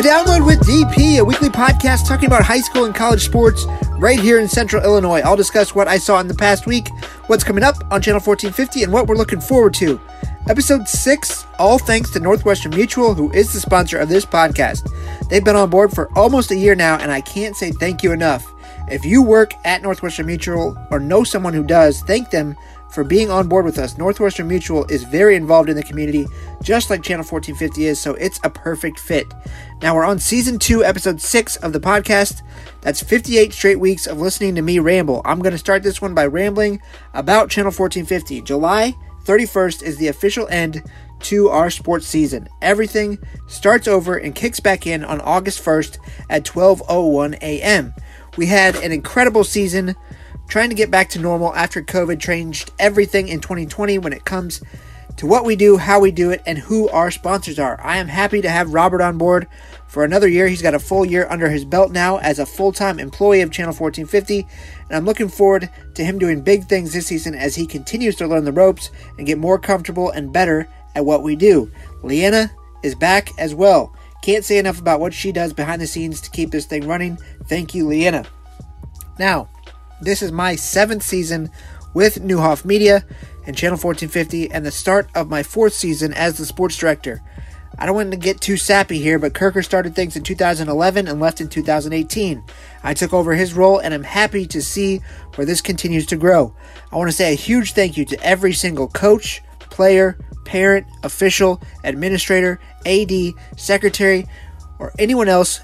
The Download with DP, a weekly podcast talking about high school and college sports right here in Central Illinois. I'll discuss what I saw in the past week, what's coming up on Channel 1450, and what we're looking forward to. Episode 6, all thanks to Northwestern Mutual, who is the sponsor of this podcast. They've been on board for almost a year now, and I can't say thank you enough. If you work at Northwestern Mutual or know someone who does, thank them for being on board with us. Northwestern Mutual is very involved in the community, just like Channel 1450 is, so it's a perfect fit. Now we're on season two, episode six of the podcast. That's 58 straight weeks of listening to me ramble. I'm going to start this one by rambling about Channel 1450. July 31st is the official end to our sports season. Everything starts over and kicks back in on August 1st at 12:01 a.m. We had an incredible season trying to get back to normal after COVID changed everything in 2020 when it comes to what we do, how we do it, and who our sponsors are. I am happy to have Robert on board for another year. He's got a full year under his belt now as a full time employee of Channel 1450, and I'm looking forward to him doing big things this season as he continues to learn the ropes and get more comfortable and better at what we do. Leanna is back as well. Can't say enough about what she does behind the scenes to keep this thing running. Thank you, Leanna. Now, this is my seventh season with Neuhoff Media and Channel 1450 and the start of my fourth season as the sports director. I don't want to get too sappy here, but Kirker started things in 2011 and left in 2018. I took over his role and I'm happy to see where this continues to grow. I want to say a huge thank you to every single coach, player, parent, official, administrator, AD, secretary, or anyone else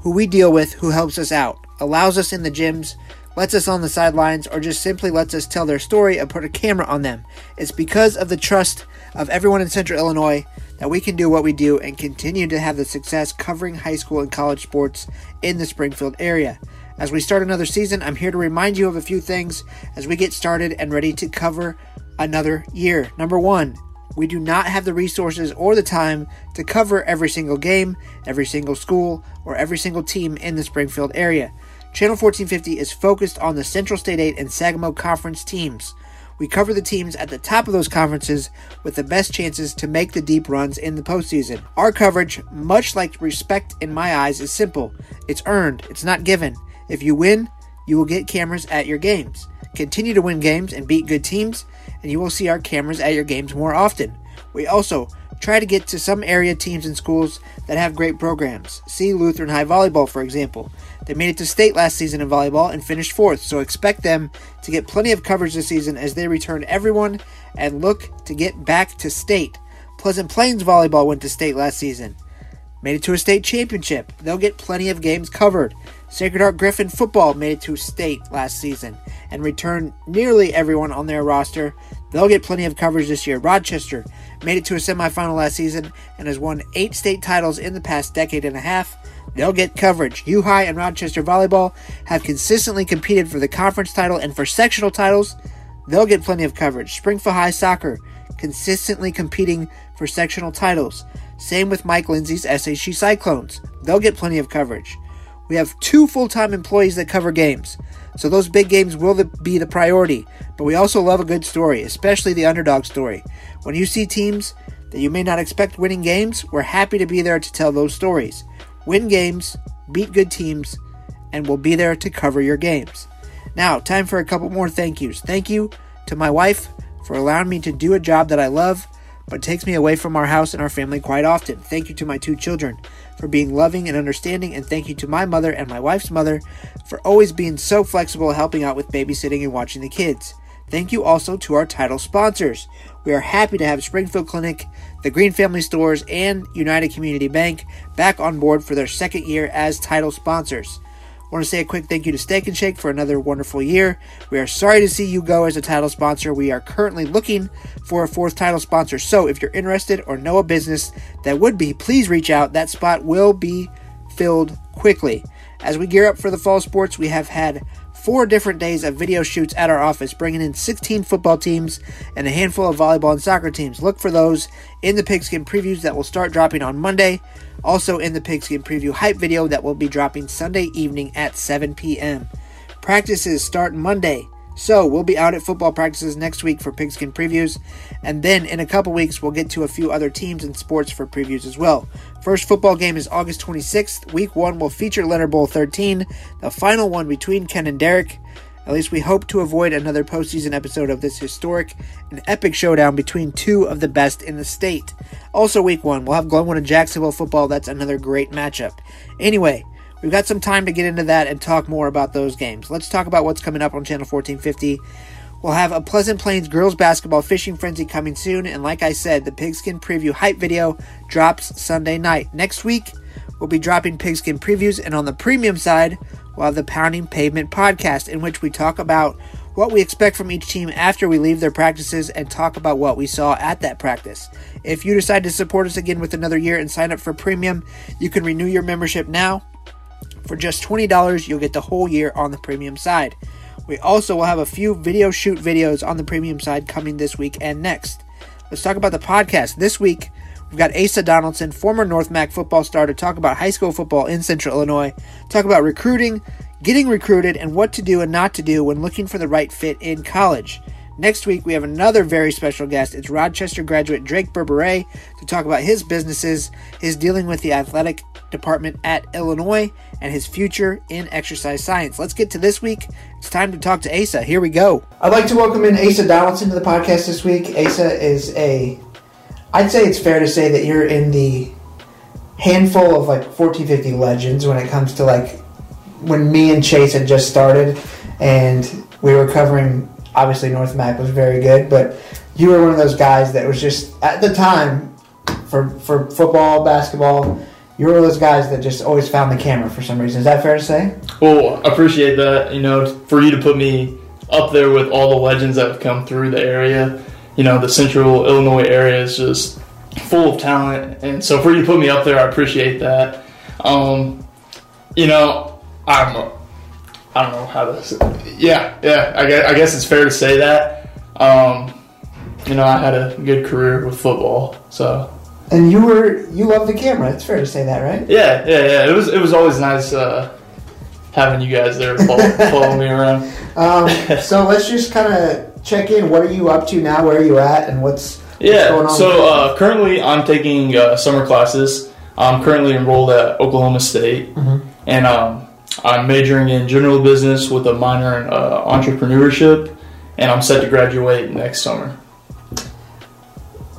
who we deal with who helps us out, allows us in the gyms, lets us on the sidelines, or just simply lets us tell their story and put a camera on them. It's because of the trust of everyone in Central Illinois that we can do what we do and continue to have the success covering high school and college sports in the Springfield area. As we start another season, I'm here to remind you of a few things as we get started and ready to cover another year. Number one, we do not have the resources or the time to cover every single game, every single school, or every single team in the Springfield area. Channel 1450 is focused on the Central State 8 and Sangamo Conference teams. We cover the teams at the top of those conferences with the best chances to make the deep runs in the postseason. Our coverage, much like respect in my eyes, is simple. It's earned, it's not given. If you win, you will get cameras at your games. Continue to win games and beat good teams, and you will see our cameras at your games more often. We also try to get to some area teams and schools that have great programs. See Lutheran High Volleyball, for example. They made it to state last season in volleyball and finished fourth, so expect them to get plenty of coverage this season as they return everyone and look to get back to state. Pleasant Plains Volleyball went to state last season. Made it to a state championship. They'll get plenty of games covered. Sacred Heart Griffin football made it to state last season and returned nearly everyone on their roster. They'll get plenty of coverage this year. Rochester made it to a semifinal last season and has won eight state titles in the past decade and a half. They'll get coverage. U High and Rochester Volleyball have consistently competed for the conference title and for sectional titles. They'll get plenty of coverage. Springfield High Soccer consistently competing for sectional titles. Same with Mike Lindsay's SHG Cyclones. They'll get plenty of coverage. We have two full time employees that cover games, so those big games will be the priority. But we also love a good story, especially the underdog story. When you see teams that you may not expect winning games, we're happy to be there to tell those stories. Win games, beat good teams, and we'll be there to cover your games. Now, time for a couple more thank yous. Thank you to my wife for allowing me to do a job that I love, but takes me away from our house and our family quite often. Thank you to my two children for being loving and understanding, and thank you to my mother and my wife's mother for always being so flexible helping out with babysitting and watching the kids. Thank you also to our title sponsors. We are happy to have Springfield Clinic, the Green Family Stores, and United Community Bank back on board for their second year as title sponsors. Want to say a quick thank you to Steak and Shake for another wonderful year. We are sorry to see you go as a title sponsor. We are currently looking for a fourth title sponsor. So if you're interested or know a business that would be, please reach out. That spot will be filled quickly. As we gear up for the fall sports, we have had four different days of video shoots at our office, bringing in 16 football teams and a handful of volleyball and soccer teams. Look for those in the pigskin previews that will start dropping on Monday. Also in the pigskin preview hype video that will be dropping Sunday evening at 7 p.m. Practices start Monday, So we'll be out at football practices next week for pigskin previews, and then in a couple weeks we'll get to a few other teams and sports for previews as well. First football game is August 26th. Week one will feature Leonard Bowl 13, the final one between Ken and Derek. At least we hope to avoid another postseason episode of this historic and epic showdown between two of the best in the state. Also, week one, we'll have Glenwood and Jacksonville football. That's another great matchup. Anyway, we've got some time to get into that and talk more about those games. Let's talk about what's coming up on Channel 1450. We'll have a Pleasant Plains girls basketball fishing frenzy coming soon, and like I said, the pigskin preview hype video drops Sunday night. Next week, we'll be dropping pigskin previews, and on the premium side, we'll have the Pounding Pavement podcast, in which we talk about what we expect from each team after we leave their practices and talk about what we saw at that practice. If you decide to support us again with another year and sign up for premium, you can renew your membership now. For just $20, you'll get the whole year on the premium side. We also will have a few video shoot videos on the premium side coming this week and next. Let's talk about the podcast. This week, we've got Asa Donaldson, former North Mac football star, to talk about high school football in Central Illinois, talk about recruiting, getting recruited, and what to do and not to do when looking for the right fit in college. Next week, we have another very special guest. It's Rochester graduate Drake Berberet to talk about his businesses, his dealing with the athletic department at Illinois, and his future in exercise science. Let's get to this week. It's time to talk to Asa. Here we go. I'd like to welcome in Asa Donaldson to the podcast this week. Asa is a, I'd say it's fair to say that you're in the handful of like 1450 legends when it comes to like when me and Chase had just started and we were covering obviously North Mac was very good, but you were one of those guys that was just at the time for for football, basketball. You were one of those guys that just always found the camera for some reason. Is that fair to say? Well, appreciate that. You know, for you to put me up there with all the legends that have come through the area. You know, the central Illinois area is just full of talent, and so for you to put me up there, I appreciate that. Um, you know, I'm I don't know how to. Yeah, yeah. I guess, I guess it's fair to say that. Um, you know, I had a good career with football, so. And you were you love the camera. It's fair to say that, right? Yeah, yeah, yeah. It was it was always nice uh, having you guys there follow, follow me around. Um, so let's just kind of check in. What are you up to now? Where are you at? And what's, what's yeah. going on? So uh, currently, I'm taking uh, summer classes. I'm currently enrolled at Oklahoma State, Mhm. and um, I'm majoring in general business with a minor in uh, entrepreneurship, and I'm set to graduate next summer.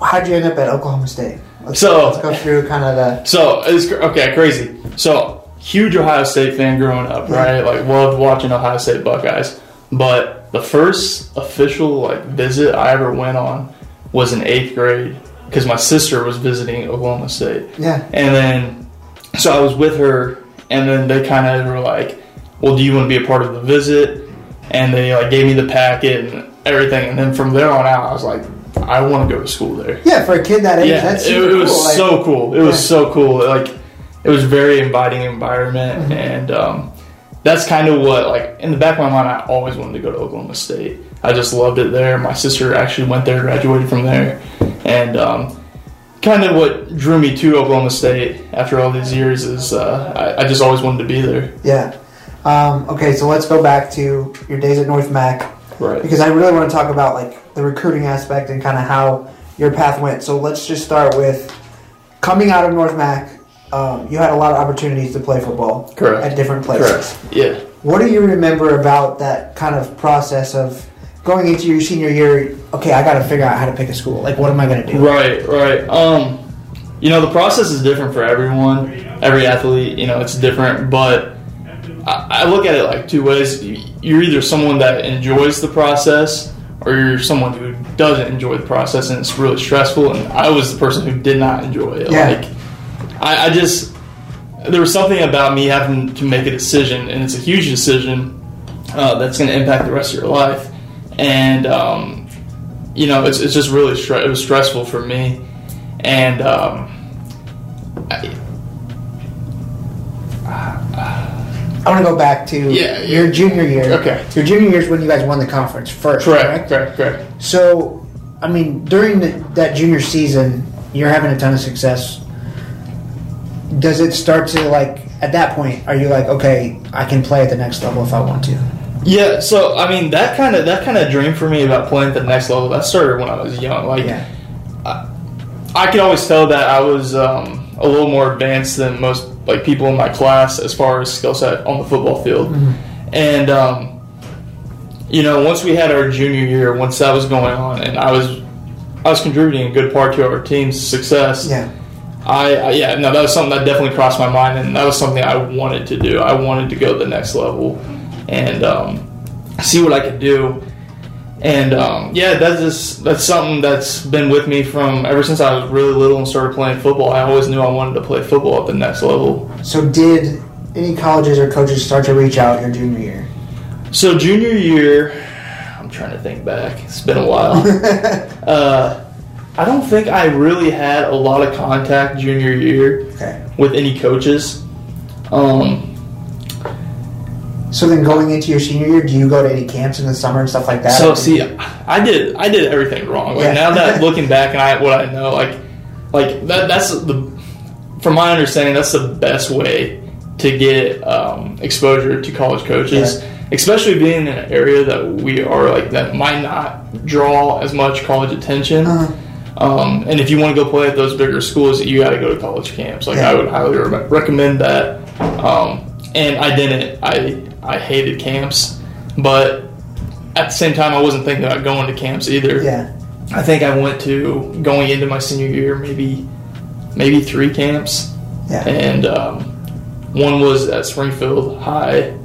How'd you end up at Oklahoma State? Let's, So- let's go through kind of the. So it's okay, crazy. So huge Ohio State fan growing up, Yeah. right? Like loved watching Ohio State Buckeyes. But the first official like visit I ever went on was in eighth grade because my sister was visiting Oklahoma State, Yeah. and then so I was with her, and then they kind of were like, "Well, do you want to be a part of the visit?" And they like gave me the packet and everything, and then from there on out, I was like, "I want to go to school there." Yeah, for a kid that age, yeah, that's it, it was cool. Like, so cool. It was Yeah. so cool. Like it was very inviting environment, Mm-hmm. and um, that's kind of what like in the back of my mind, I always wanted to go to Oklahoma State. I just loved it there. My sister actually went there, graduated from there, and um, kind of what drew me to Oklahoma State after all these years is uh, I, I just always wanted to be there. Yeah. Um, okay, so let's go back to your days at North Mac Right. because I really want to talk about like the recruiting aspect and kind of how your path went. So let's just start with coming out of North Mac. Um, you had a lot of opportunities to play football Correct. at different places. Correct. Yeah. What do you remember about that kind of process of going into your senior year? Okay, I got to figure out how to pick a school. Like, what am I going to do? Right, right. Um, you know, the process is different for everyone. Every athlete, you know, it's different. But I, I look at it like two ways. You're either someone that enjoys the process, or you're someone who doesn't enjoy the process, and it's really stressful. And I was the person who did not enjoy it. Yeah. Like, I, I just there was something about me having to make a decision, and it's a huge decision uh, that's going to impact the rest of your life. And um, you know, it's, it's just really stre- it was stressful for me, and um, I, I want to go back to Yeah, yeah. your junior year. Okay. Your junior year is when you guys won the conference first. correct, correct, correct. So, I mean, during the, that junior season, you're having a ton of success. Does it start to like at that point? Are you like, okay, I can play at the next level if I want to? Yeah, so I mean that kind of that kind of dream for me about playing at the next level that started when I was young. Like, Yeah. I could always tell that I was um, a little more advanced than most like people in my class as far as skill set on the football field. And um, you know, once we had our junior year, once that was going on, and I was I was contributing a good part to our team's success. Yeah. I, I yeah no that was something that definitely crossed my mind and that was something I wanted to do. I wanted to go to the next level and um, see what I could do. And um, yeah, that's just that's something that's been with me from ever since I was really little and started playing football. I always knew I wanted to play football at the next level. So did any colleges or coaches start to reach out your junior year? So junior year, I'm trying to think back. It's been a while. uh, I don't think I really had a lot of contact junior year Okay. with any coaches. Um, So then going into your senior year, do you go to any camps in the summer and stuff like that? So see, I did I did everything wrong. Like Yeah. now that looking back and I what I know, like like that that's the from my understanding that's the best way to get um, exposure to college coaches, especially being in an area that we are like that might not draw as much college attention. Uh-huh. Um, and if you want to go play at those bigger schools, you got to go to college camps. Like Yeah. I would highly re- recommend that. Um, and I didn't. I I hated camps, but at the same time, I wasn't thinking about going to camps either. Yeah. I think I went to going into my senior year, maybe maybe three camps, Yeah. and um, one was at Springfield High,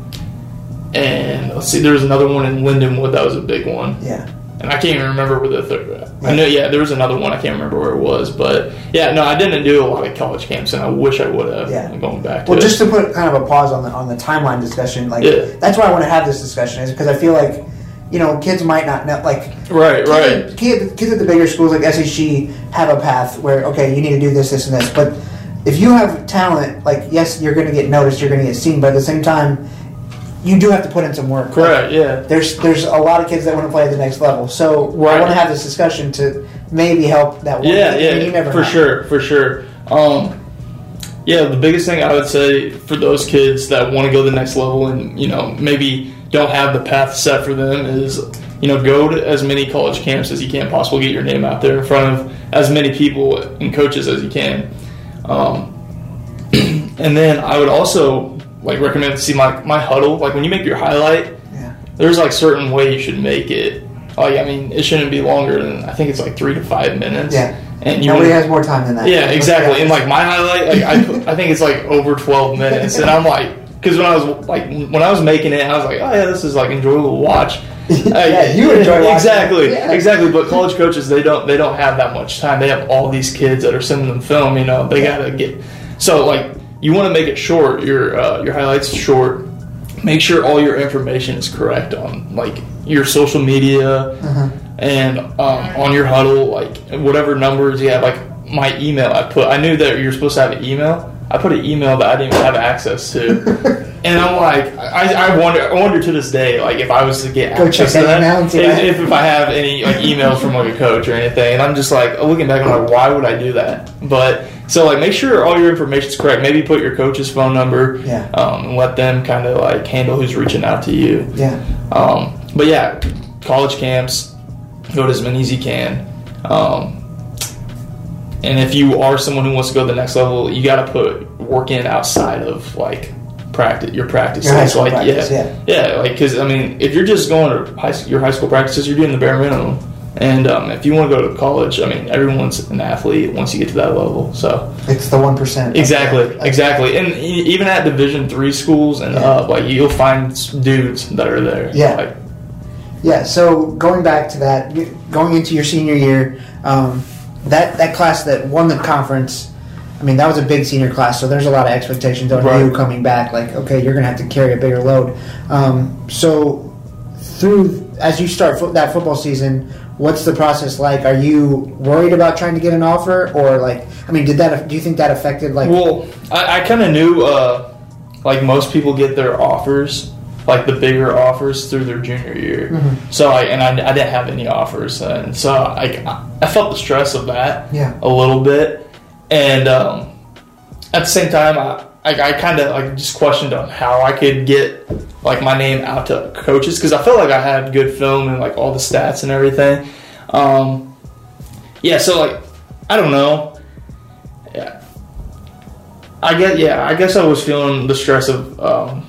and let's see, there was another one in Lindenwood that was a big one, Yeah. And I can't even remember where the third. I know, yeah, there was another one. I can't remember where it was, but yeah, no, I didn't do a lot of college camps, and I wish I would have. Yeah. going back to Well, it. just to put kind of a pause on the on the timeline discussion, like Yeah. that's why I want to have this discussion is because I feel like you know kids might not know like right, right, kids, kids, kids at the bigger schools like SHG have a path where okay you need to do this this and this but if you have talent like yes you're going to get noticed you're going to get seen but at the same time you do have to put in some work correct, yeah. there's there's a lot of kids that want to play at the next level so I want to have this discussion to maybe help that one Yeah, kid. yeah, I mean, you never for know. sure, for sure. Um, yeah, the biggest thing I would say for those kids that want to go to the next level and you know maybe don't have the path set for them is you know go to as many college camps as you can possibly get your name out there in front of as many people and coaches as you can. Um, and then I would also like recommend to see my my Hudl like when you make your highlight yeah there's like certain way you should make it. Oh, like I mean, it shouldn't be longer than I think it's like three to five minutes. Yeah. and you nobody has more time than that yeah, Let's exactly. And like my highlight, like I, put, I think it's like over twelve minutes, and I'm like, because when I was like when I was making it, I was like, oh yeah, this is like enjoyable to watch. Yeah, you enjoy watching exactly. Yeah. exactly. But college coaches, they don't they don't have that much time. They have all these kids that are sending them film. You know, they gotta get so like you want to make it short. Your uh, your highlights short. Make sure all your information is correct on like your social media Uh-huh. and um, on your Hudl, like whatever numbers you have, like my email I put. I knew that you're supposed to have an email. I put an email that I didn't even have access to, and I'm like, I, I wonder, I wonder to this day, like if I was to get Go access check to that that, email and see if, if, if I have any like emails from like a coach or anything, and I'm just like looking back, I'm like, why would I do that? But so like, make sure all your information is correct. Maybe put your coach's phone number, Yeah. um, and let them kind of like handle who's reaching out to you. yeah Um, but yeah, college camps, go to as many as you can. Um, and if you are someone who wants to go to the next level, you got to put work in outside of like practice your practice. Your high school like practice, yeah, yeah, like because I mean, if you're just going to high, your high school practices, you're doing the bare minimum. And um, if you want to go to college, I mean, everyone's an athlete once you get to that level. So it's the one percent exactly, exactly, and even at Division three schools and Yeah. up, like you'll find dudes that are there. Yeah. like, Yeah, so going back to that, going into your senior year, um, that that class that won the conference, I mean, that was a big senior class, so there's a lot of expectations on Right. you coming back. Like, okay, you're going to have to carry a bigger load. Um, so, through as you start fo- that football season, what's the process like? Are you worried about trying to get an offer, or like, I mean, did that? Do you think that affected like? Well, I, I kind of knew, uh, like most people get their offers, like the bigger offers through their junior year. Mm-hmm. So I and I, I didn't have any offers, and so I I felt the stress of that Yeah. a little bit, and um, at the same time I. like I kind of like just questioned on how I could get like my name out to coaches because I felt like I had good film and like all the stats and everything. Um, yeah, so like I don't know. Yeah, I get yeah. I guess I was feeling the stress of um,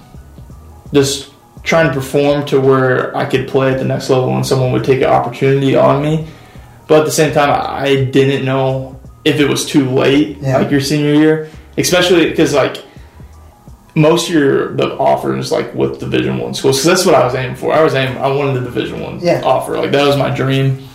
just trying to perform to where I could play at the next level and someone would take an opportunity on me. But at the same time, I didn't know if it was too late, Yeah. like your senior year, especially because like most of your the offers like with Division One schools. Because that's what I was aiming for. I was aiming. I wanted the Division One Yeah. offer. Like that was my dream.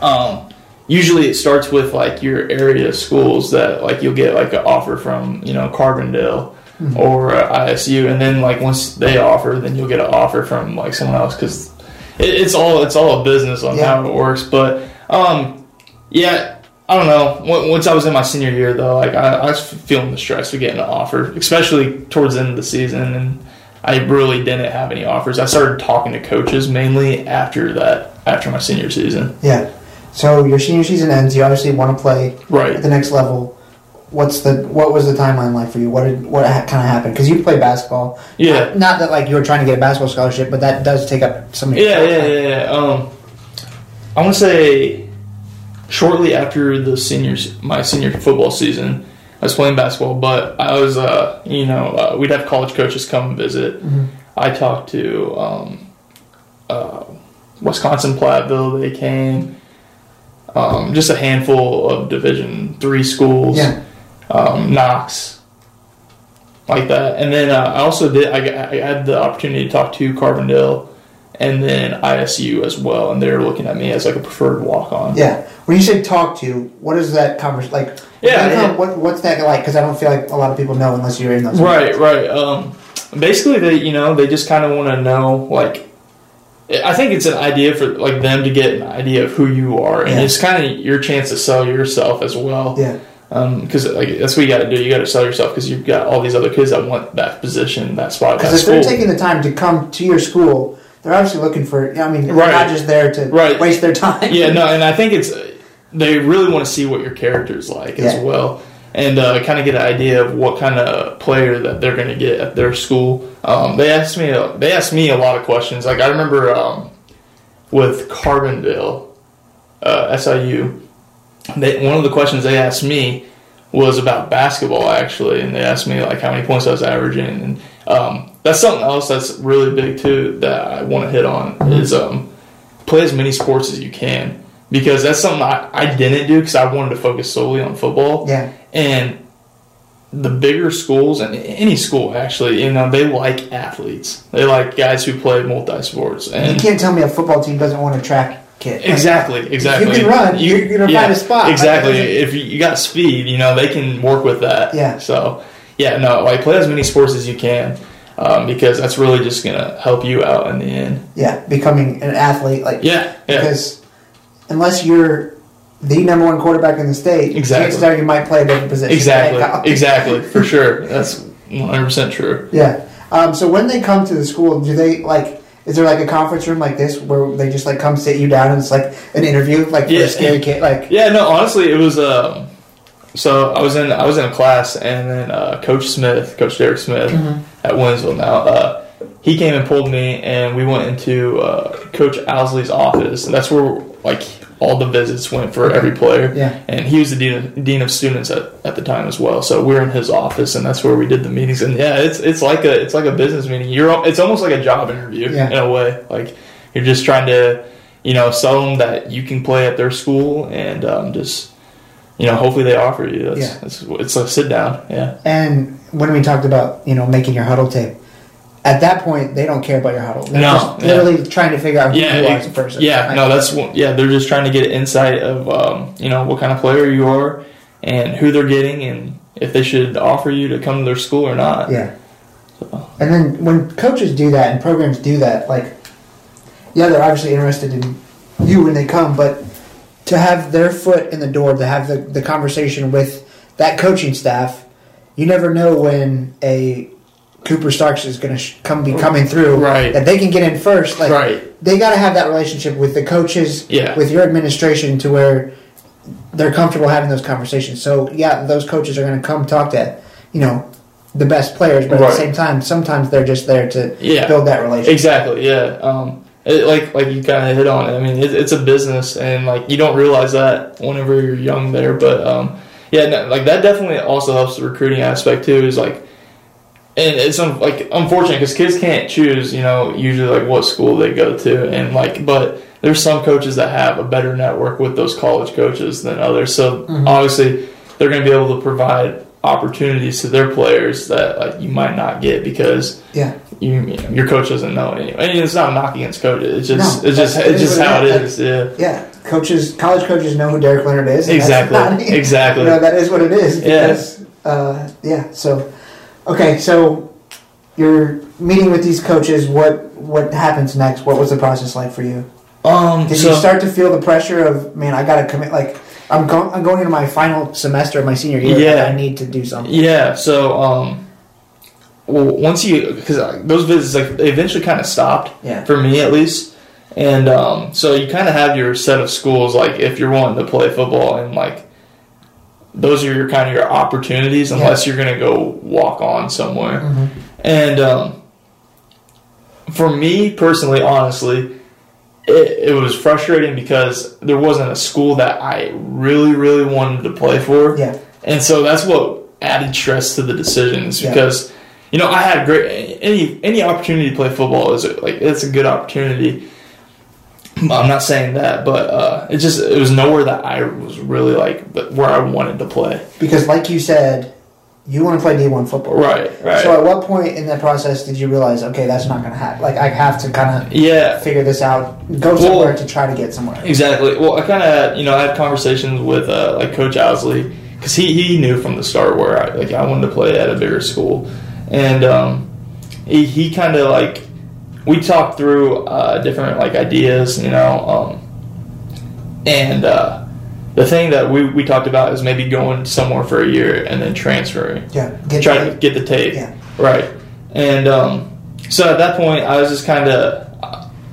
Um, usually it starts with like your area schools that like you'll get like an offer from you know Carbondale or uh, ISU, and then like once they offer, then you'll get an offer from like someone else because it, it's all it's all a business on Yeah. how it works. But um, yeah. I don't know. Once I was in my senior year, though, like I, I was feeling the stress of getting an offer, especially towards the end of the season, and I really didn't have any offers. I started talking to coaches mainly after that, after my senior season. Yeah. So your senior season ends. You obviously want to play at Right. the next level. What's the what was the timeline like for you? What did what kind of happened? Because you play basketball. Yeah. Not, not that like you were trying to get a basketball scholarship, but that does take up some. of your Yeah, yeah, yeah, yeah. Um, I want to say shortly after the seniors, my senior football season, I was playing basketball, but I was, uh, you know, uh, we'd have college coaches come visit. I talked to um, uh, Wisconsin Platteville. They came. Um, just a handful of Division three schools. Yeah. um, Knox, like that. And then uh, I also did. I, I had the opportunity to talk to Carbondale, and then ISU as well, and they're looking at me as like a preferred walk on. Yeah. When you say talk to, what is that conversation like? Yeah, what kind of-. What, what's that like? Because I don't feel like a lot of people know unless you're in those. Right, right. Um, basically, they you know they just kind of want to know like. I think it's an idea for like them to get an idea of who you are, and Yeah. it's kind of your chance to sell yourself as well. Yeah. because like that's what you got to do. You got to sell yourself because you've got all these other kids that want that position, that spot, Because if they're taking the time to come to your school, they're obviously looking for. I mean, they're Right. not just there to Right. waste their time. yeah, no, and I think it's they really want to see what your character's like as well, and uh, kind of get an idea of what kind of player that they're going to get at their school. Um, they asked me they asked me a lot of questions. Like I remember um, with Carbondale, uh, SIU, they, one of the questions they asked me was about basketball actually, and they asked me like how many points I was averaging, and um, that's something else that's really big too that I want to hit on is um, play as many sports as you can because that's something I, I didn't do because I wanted to focus solely on football. Yeah. And the bigger schools and any school actually, you know, they like athletes. They like guys who play multi sports. And You can't tell me a football team doesn't want a track kid. exactly, exactly. You can run, you're gonna find a spot. Exactly. it if you, you got speed, you know, they can work with that. Yeah. So yeah, no, like play as many sports as you can. Um, because that's really just gonna help you out in the end. Yeah, becoming an athlete, like Yeah, yeah. because unless you're the number one quarterback in the state, Exactly. chances are you might play a different position. Exactly. Exactly. For sure. That's 100 percent true. Yeah. Um, so when they come to the school, do they like? Is there like a conference room like this where they just like come sit you down and it's like an interview, like for Yeah. a scary kid? Like, Yeah, no, honestly, it was. Um, so I was in I was in a class, and then uh, Coach Smith, Coach Derek Smith at Winsville now, uh, he came and pulled me, and we went into uh, Coach Owsley's office, and that's where like all the visits went for every player. Yeah. and he was the dean of, dean of students at, at the time as well. So we are in his office, and that's where we did the meetings. And yeah, it's it's like a it's like a business meeting. You're it's almost like a job interview Yeah. in a way. Like you're just trying to you know sell them that you can play at their school, and um, just you know hopefully they offer you. That's, Yeah. that's it's a sit down. Yeah. and when we talked about you know making your Hudl tape, at that point they don't care about your Hudl. They're No, just yeah. literally trying to figure out who Yeah, you are as a person. yeah, no, that's yeah. They're just trying to get an insight of um, you know what kind of player you are and who they're getting and if they should offer you to come to their school or not. Yeah. And then when coaches do that and programs do that, like, yeah, they're obviously interested in you when they come, but to have their foot in the door, to have the, the conversation with that coaching staff, you never know when a Cooper Starks is going to sh- come be coming through. Right. That they can get in first. Like, Right. They got to have that relationship with the coaches, Yeah. with your administration, to where they're comfortable having those conversations. So yeah, those coaches are going to come talk to, you know, the best players, but at the same time, sometimes they're just there to Yeah. build that relationship. Exactly. Yeah. Um, it, like like you kind of hit on it. I mean, it, it's a business, and like you don't realize that whenever you're young there. But um, yeah, no, like that definitely also helps the recruiting aspect too. Is like, and it's un- like unfortunate because kids can't choose. You know, usually like what school they go to, and like, but there's some coaches that have a better network with those college coaches than others. So obviously, they're going to be able to provide opportunities to their players that like you might not get because Yeah. You, you know, your coach doesn't know anyway. I mean, it's not a knock against coaches. It's just No, it's just it's just how it is. Yeah. Yeah, coaches, college coaches know who Derek Leonard is. Exactly. Exactly. You know, that is what it is. Yeah. Uh, yeah. So, okay, so you're meeting with these coaches. What what happens next? What was the process like for you? Um. Did so you start to feel the pressure of man? I got to commit. Like I'm going. I'm going into my final semester of my senior year. Yeah. and I need to do something. yeah. So um. Well, once you because those visits like they eventually kind of stopped Yeah. for me at least, and um. So you kind of have your set of schools like if you're wanting to play football and like. Those are your kind of your opportunities, unless you're gonna go walk on somewhere. Mhm. And um, for me personally, honestly, it, it was frustrating because there wasn't a school that I really, really wanted to play for. Yeah. And so that's what added stress to the decisions Yeah. You know, I had great any any opportunity to play football is like it's a good opportunity. I'm not saying that, but uh, it just it was nowhere that I was really like where I wanted to play. Because, like you said, you want to play D1 football. Right, right. So, at what point in that process did you realize, okay, that's not going to happen? Like, I have to kind of yeah, figure this out, go somewhere to try to get somewhere. Exactly. Well, I kind of you know, I had conversations with uh, like Coach Owsley because he, he knew from the start where I like I wanted to play at a bigger school, and um, he, he kind of like we talked through uh, different like ideas, you know, um, and uh, the thing that we, we talked about is maybe going somewhere for a year and then transferring Yeah. Get try the- to get the tape. Yeah. Right. And um, so at that point, I was just kind of.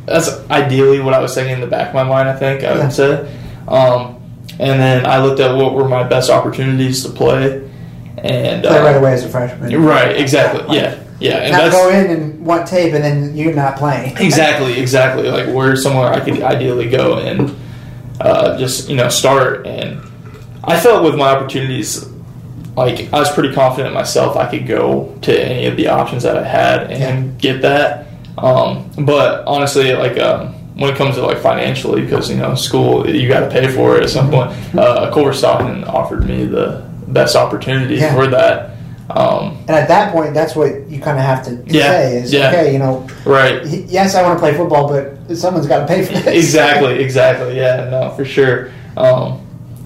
That's ideally what I was thinking in the back of my mind. I think I Yeah. would say. Um, and then I looked at what were my best opportunities to play, and play uh, right away as a freshman. Right. Exactly. Like, Yeah. Yeah. And Not go in and want tape and then you're not playing. exactly exactly like where somewhere I could ideally go and uh, just you know start. And I felt with my opportunities, like I was pretty confident in myself. I could go to any of the options that I had and get that. Um, but honestly, like um, when it comes to like financially, because you know school you got to pay for it at some point. Uh, Culver Stockton offered me the best opportunity Yeah. for that. Um, And at that point, that's what you kind of have to Yeah, say is, yeah. okay, you know, right. yes, I want to play football, but someone's got to pay for this. exactly, exactly. Yeah, no, for sure. Um,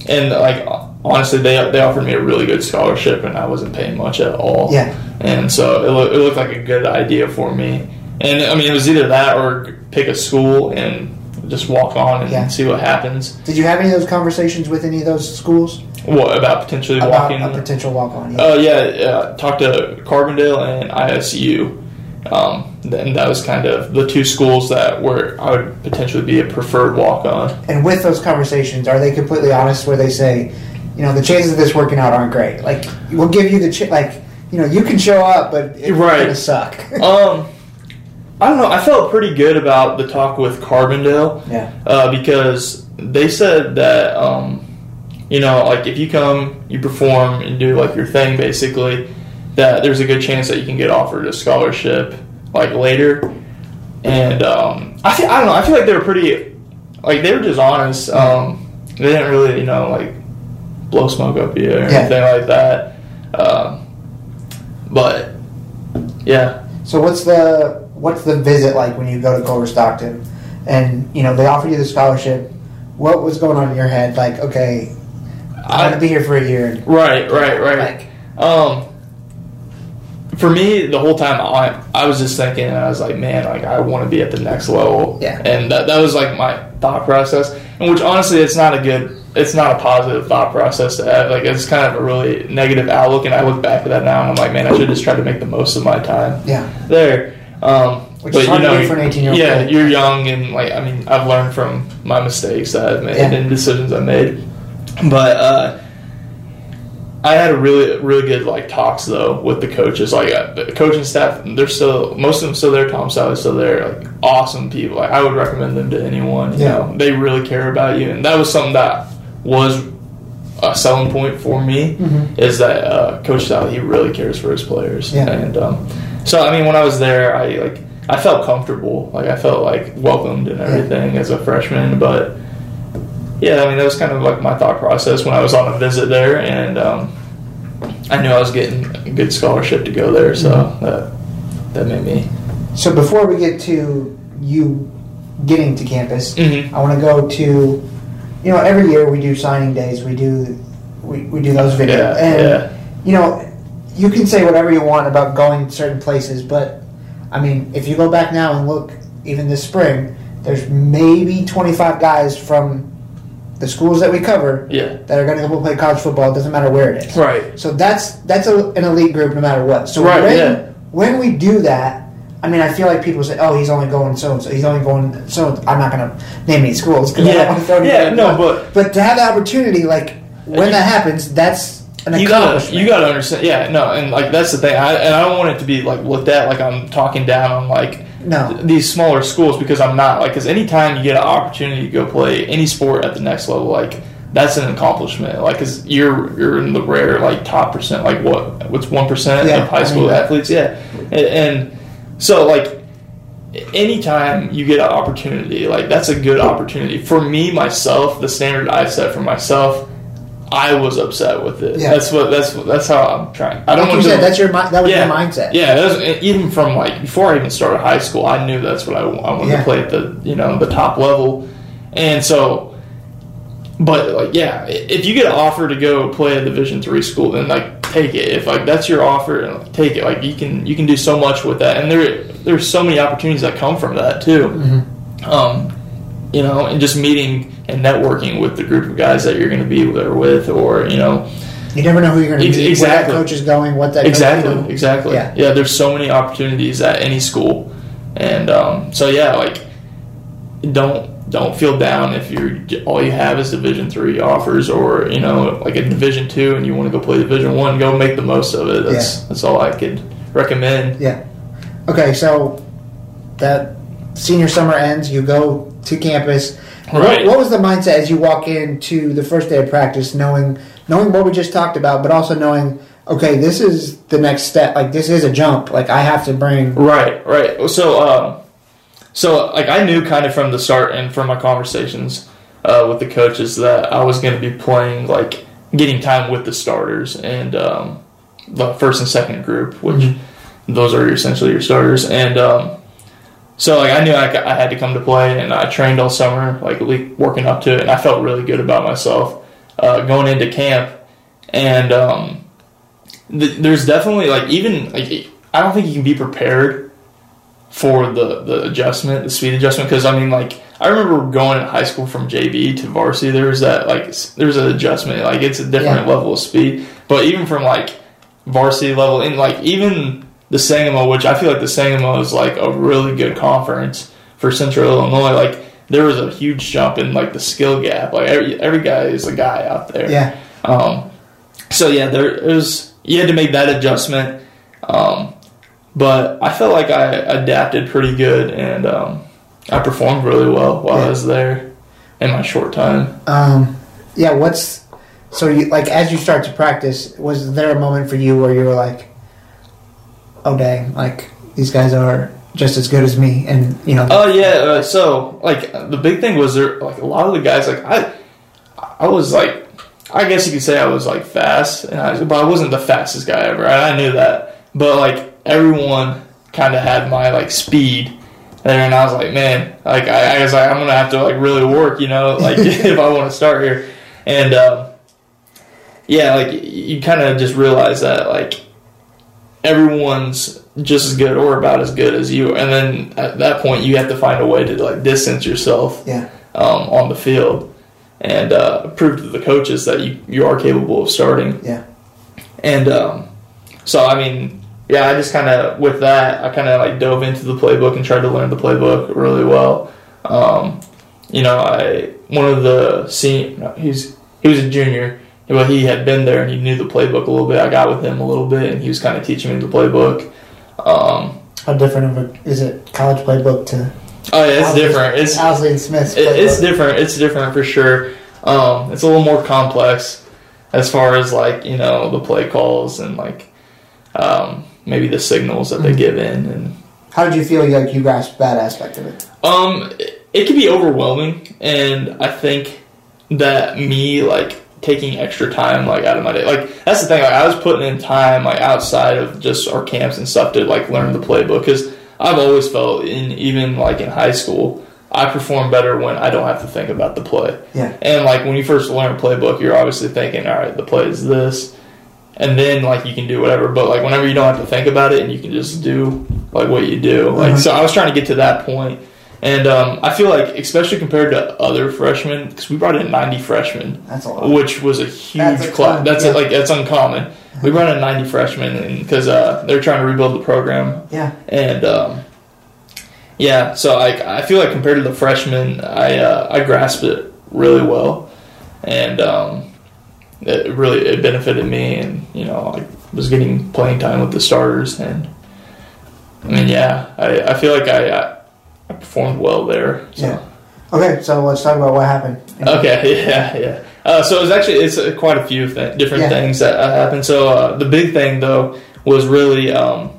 and like honestly, they they offered me a really good scholarship, and I wasn't paying much at all. Yeah. And so it, loo- it looked like a good idea for me. And I mean, it was either that or pick a school and just walk on and Yeah. see what happens. Did you have any of those conversations with any of those schools What about potentially about walking? a potential walk on? Yeah. Oh yeah, yeah. Talked to Carbondale and ISU, um, and that was kind of the two schools that were I would potentially be a preferred walk on. and with those conversations, are they completely honest where they say, you know, the chances of this working out aren't great? Like, we'll give you the ch- like, you know, you can show up, but it's Right. gonna suck. Um, I don't know. I felt pretty good about the talk with Carbondale yeah. uh, because they said that um, you know, like if you come, you perform and do like your thing, basically, that there's a good chance that you can get offered a scholarship like later. And um, I feel, I don't know. I feel like they were pretty, like they were just honest. Um, they didn't really, you know, like blow smoke up you or Yeah. anything like that. Um, but yeah. So what's the what's the visit like when you go to Culver Stockton, and you know they offer you the scholarship? What was going on in your head? Like, okay, I'm gonna be here for a year. And, Right, right, right. Like, Um, for me, the whole time I I was just thinking, and I was like, man, like I want to be at the next level. Yeah. And that that was like my thought process, and which honestly, it's not a good, it's not a positive thought process to have. Like it's kind of a really negative outlook, and I look back at that now, and I'm like, man, I should just try to make the most of my time yeah, there. Um, Which but is hard you to know, do for an 18-year-old yeah, kid. you're young, and like I mean, I've learned from my mistakes that I've made Yeah. and decisions I made. But uh, I had a really really good like talks though with the coaches. Like uh, the coaching staff, they're still most of them still there. Tom Sally's still there. Like awesome people. Like, I would recommend them to anyone. You Yeah. know, they really care about you, and that was something that was a selling point for me. Is that uh, Coach Sally he really cares for his players. Yeah. And um, so I mean, when I was there, I like I felt comfortable. Like I felt like welcomed and everything as a freshman, but yeah, I mean that was kind of like my thought process when I was on a visit there, and um, I knew I was getting a good scholarship to go there, so Mm-hmm. that that made me. So before we get to you getting to campus, Mhm. I want to go to, you know, every year we do signing days. We do, we, we do those videos, Yeah, and yeah. you know, you can say whatever you want about going to certain places, but I mean, if you go back now and look, even this spring, there's maybe 25 guys from the schools that we cover Yeah. that are going to go play college football. It doesn't matter where it is. Right. So that's that's a, an elite group no matter what. So Right, when, yeah. when we do that, I mean, I feel like people say, "Oh, he's only going so and so. He's only going so." I'm not going to name any schools because I don't Yeah. want to throw Yeah, no, but- but to have the opportunity, like when that happens, that's You gotta, you gotta understand, yeah, no, and like that's the thing, I, and I don't want it to be like looked at like I'm talking down on like No. these smaller schools because I'm not like because anytime you get an opportunity to go play any sport at the next level, like that's an accomplishment, like because you're you're in the rare like top percent, like what what's one percent Yeah, of high I school mean- athletes, yeah, and, and so like anytime you get an opportunity, like that's a good opportunity for me myself. The standard I set for myself, I was upset with it. Yeah. That's what that's what, that's how I'm trying. I don't like want you to. said, that's your that was yeah, your mindset. Yeah, was, even from like before I even started high school, I knew that's what I, I wanted Yeah. to play at the you know the top level, and so. But like, yeah, if you get an offer to go play a Division three school, then like take it. If like that's your offer, like, take it. Like you can you can do so much with that, and there there's so many opportunities that come from that too. Mm-hmm. Um, you know, and just meeting and networking with the group of guys that you're going to be there with, or you know, You never know who you're going to Ex- meet, where exactly. that coach is going, what that coach- exactly you exactly Yeah. yeah. there's so many opportunities at any school and um, so yeah like don't don't feel down if you're all you have is division three offers or you know like a division two and you want to go play division one go make the most of it that's Yeah. that's all i could recommend Yeah. Okay, so that senior summer ends. You go to campus. What- Right. What, was the mindset as you walk into the first day of practice, knowing knowing what we just talked about, but also knowing, okay, this is the next step. Like this is a jump. Like I have to bring. Right, right. So, um, so like I knew kind of from the start and from my conversations uh, with the coaches that I was going to be playing like getting time with the starters and um, the first and second group, which those are essentially your starters. And um, so like I knew I, I had to come to play, and I trained all summer, like working up to it, and I felt really good about myself uh, going into camp. And um, th- there's definitely like even like I don't think you can be prepared for the the adjustment, the speed adjustment. Because I mean, like I remember going in high school from JV to varsity. There was that like s- there's an adjustment. Like it's a different Yeah. level of speed. But even from like varsity level, and like even the Sangamo, which I feel like the Sangamo is like a really good conference for Central Illinois. Like there was a huge jump in like the skill gap. Like every every guy is a guy out there. Yeah. Um, so yeah, there was. You had to make that adjustment, um, but I felt like I adapted pretty good, and um, I performed really well while Yeah. I was there in my short time. Um, yeah. What's so you like as you start to practice? Was there a moment for you where you were like, "Oh dang! Like these guys are just as good as me," and you know, Oh yeah, uh, so like the big thing was there like a lot of the guys like I, I was like, I guess you could say I was like fast, and I, but I wasn't the fastest guy ever. I, I knew that, but like everyone kind of had my like speed there, and I was like, man, like I, I was like I'm gonna have to like really work, you know, like if I want to start here, and um, yeah, like you kind of just realize that like everyone's just as good or about as good as you, and then at that point you have to find a way to like distance yourself yeah, um, on the field and uh, prove to the coaches that you, you are capable of starting. yeah, And um, so, I mean, yeah, I just kind of with that, I kind of like dove into the playbook and tried to learn the playbook really well. Um, you know, I one of the senior, he's he was a junior. Well, he had been there and he knew the playbook a little bit. I got with him a little bit, and he was kind of teaching me the playbook. Um, How different of a is it college playbook to oh yeah, it's Owsley- different. It's Owsley and Smith's it, it's different. It's different for sure. Um, it's a little more complex as far as like you know the play calls and like um, maybe the signals that they Mhm. give in and How did you feel like you grasped that aspect of it? Um, it, it can be overwhelming, and I think that me like taking extra time like out of my day, like that's the thing. Like I was putting in time like outside of just our camps and stuff to like learn the playbook because I've always felt in even like in high school. I perform better when I don't have to think about the play. Yeah. And like when you first learn playbook, you're obviously thinking, all right, the play is this, and then like you can do whatever. But like whenever you don't have to think about it and you can just do like what you do. Like Mhm. so, I was trying to get to that point, and um, I feel like especially compared to other freshmen, because we brought in 90 freshmen, That's a lot. which was a huge That's class. That's yeah. like that's uncommon. We brought in 90 freshmen because uh, they're trying to rebuild the program Yeah. and um, yeah, so I, I feel like compared to the freshmen, I uh, I grasped it really well, and um, it really it benefited me, and you know I was getting playing time with the starters, and I mean yeah, I, I feel like I, I I performed well there. So. Yeah. Okay, so let's talk about what happened. Okay, yeah, yeah. Uh, so it was actually it's uh, quite a few th- different Yeah. things that uh, happened. So uh, the big thing though was really um,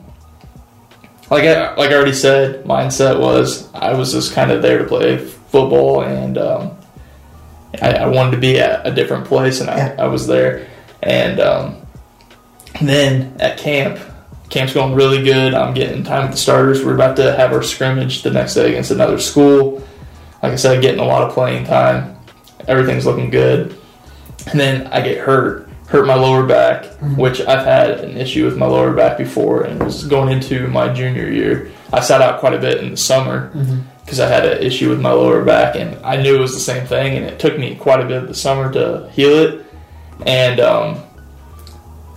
like I, like I already said, mindset was I was just kind of there to play football, and um, I, I wanted to be at a different place, and Yeah. I, I was there. And um, then at camp, camp's going really good. I'm getting time with the starters. We're about to have our scrimmage the next day against another school. Like I said, getting a lot of playing time. Everything's looking good. And then I get hurt, hurt my lower back, which I've had an issue with my lower back before, and was going into my junior year. I sat out quite a bit in the summer because I had an issue with my lower back, and I knew it was the same thing, and it took me quite a bit of the summer to heal it. And um,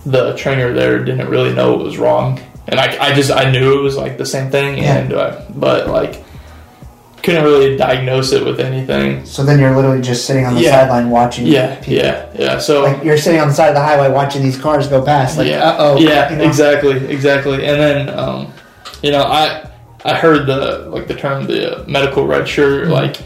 the trainer there didn't really know what was wrong, and I, I just I knew it was like the same thing, Yeah. and uh, but like couldn't really diagnose it with anything. So then you're literally just sitting on the Yeah. sideline watching. Yeah, people. yeah, yeah. So Like you're sitting on the side of the highway watching these cars go past. Like, yeah, oh. yeah, you know? exactly, exactly. And then, um, you know, I I heard the like the term the medical red shirt Mhm. like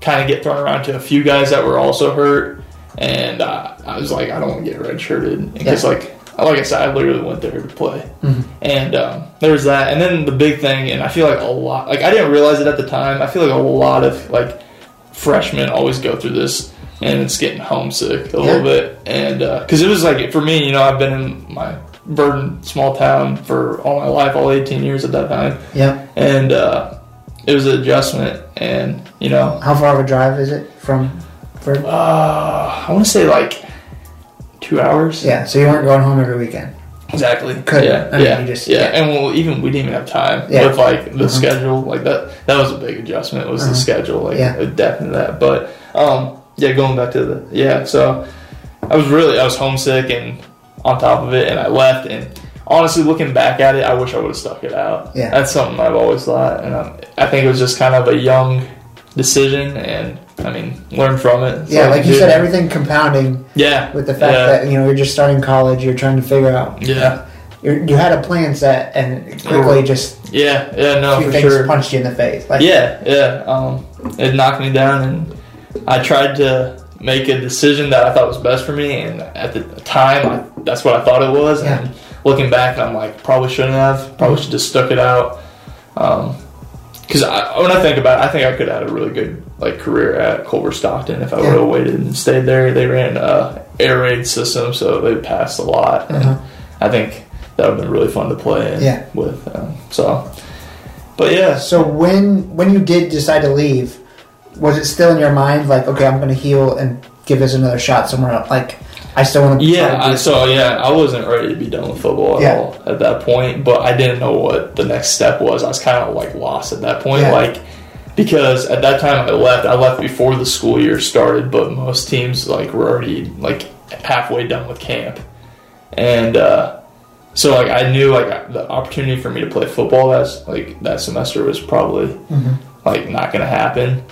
kind of get thrown around to a few guys that were also hurt, and uh, I was like, I don't want to get red shirted because Yeah. like like I said, I literally went there to play, Mhm. and um, there was that. And then the big thing, and I feel like a lot like I didn't realize it at the time. I feel like a lot of like freshmen always go through this. And it's getting homesick a little bit, and because it was like for me, you know, I've been in my Virden small town for all my life, all 18 years at that time, Yeah. and uh, it was an adjustment. And you know, How far of a drive is it from? For, uh, I want to say like two hours. yeah. So you weren't going home every weekend. exactly. Couldn't. Yeah, I mean, yeah, you just- yeah. yeah. And well, even we didn't even have time Yeah. with like the Mhm. schedule, like that. That was a big adjustment. Was Uh-huh. the schedule, like Yeah. definitely that. But um, yeah, going back to the yeah. So I was really I was homesick and on top of it, and I left. And honestly, looking back at it, I wish I would have stuck it out. Yeah. that's something I've always thought, and um, I think it was just kind of a young decision, and I mean, learn from it. Yeah, like you did. said, everything compounding Yeah, with the fact yeah. that you know you're just starting college, you're trying to figure out. Yeah, You're, you had a plan set, and quickly just yeah, yeah. a No, few for things sure. punched you in the face. Like, Yeah, yeah. Um, it knocked me down, and I tried to make a decision that I thought was best for me. And at the time, I, that's what I thought it was. Yeah. And looking back, I'm like, probably shouldn't have. Probably should just stuck it out. Because I, when I think about it, I think I could have had a really good like career at Culver Stockton if I Yeah. would have waited and stayed there. They ran a air raid system, so they passed a lot. And Uh-huh. I think that would have been really fun to play in Yeah. with. Um, so, but yeah, So when when you did decide to leave, was it still in your mind like, okay, I'm going to heal and give this another shot somewhere else? Like, I still want to. Yeah, I, so yeah, I wasn't ready to be done with football at Yeah. all at that point, but I didn't know what the next step was. I was kind of like lost at that point, Yeah. like because at that time I left. I left before the school year started, but most teams like were already like halfway done with camp, and uh, so like I knew like the opportunity for me to play football that's like that semester was probably Mhm. like not going to happen.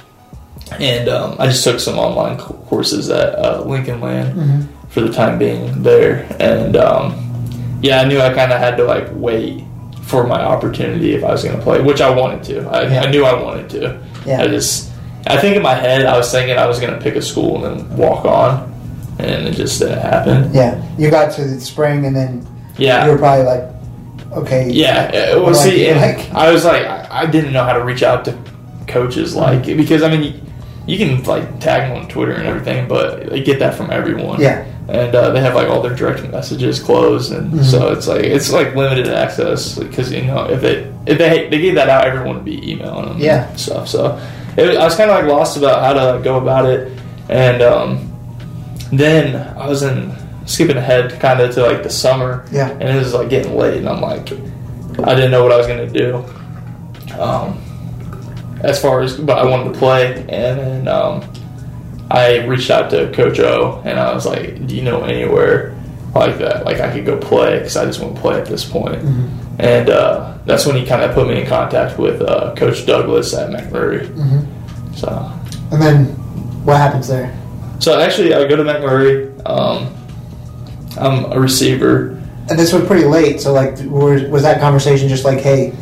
And um, I just took some online courses at uh, Lincoln Land Mhm. For the time being there, and um, yeah, I knew I kind of had to like wait for my opportunity if I was going to play, which I wanted to. I, Yeah. I knew I wanted to. Yeah. I just, I think in my head I was thinking I was going to pick a school and then walk on, and it just didn't happen. Yeah, you got to the spring, and then Yeah. you were probably like, okay, Yeah, uh, well, I see, and Like- I was like, I, I didn't know how to reach out to coaches, like because I mean, you, you can like tag them on Twitter and everything, but they get that from everyone. Yeah. And uh, they have like all their direct messages closed, and Mm-hmm. so it's like it's like limited access because you know if they if they they gave that out, everyone would be emailing them, Yeah. and stuff. So it, I was kind of like lost about how to go about it, and um, then I was in skipping ahead kind of to like the summer, Yeah. and it was like getting late, and I'm like, I didn't know what I was gonna do. Um, as far as, but I wanted to play, and then um, I reached out to Coach O, and I was like, "Do you know anywhere like that? Like I could go play because I just want to play at this point." And uh, that's when he kind of put me in contact with uh, Coach Douglas at MacMurray. So, and then what happens there? so actually, I go to MacMurray. Um, I'm a receiver. And this was pretty late, so like, was, was that conversation just like, hey,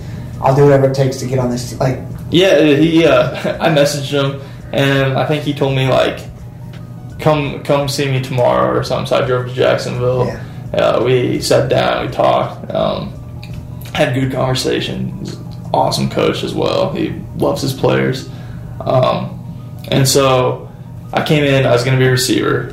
I'll do whatever it takes to get on this? Like, Yeah, he. Uh, I messaged him, and I think he told me like, "Come, come see me tomorrow" or something. So I drove to Jacksonville. Yeah. Uh, we sat down, we talked, um, had good conversation. He's an awesome coach as well. He loves his players, um, and so I came in. I was going to be a receiver,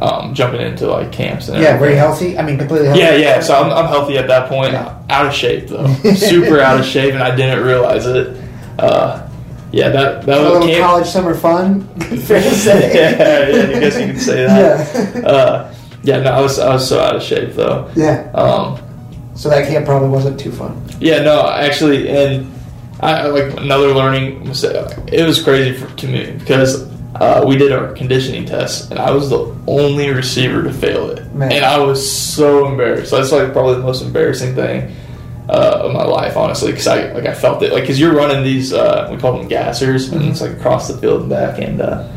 um, jumping into like camps and yeah, everything. very healthy. I mean, completely healthy. Yeah, yeah. So I'm, I'm healthy at that point. Yeah. Out of shape though, super out of shape, and I didn't realize it. Uh, yeah, that that A was little camp- college summer fun. Fair to say. yeah, yeah, I guess you can say that. Yeah. Uh, yeah, no, I was I was so out of shape though. yeah. Um, So that camp probably wasn't too fun. yeah, no, actually, and I like another learning it was crazy for, to me because uh, we did our conditioning test, and I was the only receiver to fail it, Man. and I was so embarrassed. That's like probably the most embarrassing thing uh, of my life, honestly, because I like I felt it, like because you're running these uh, we call them gassers, and it's like across the field and back, and uh,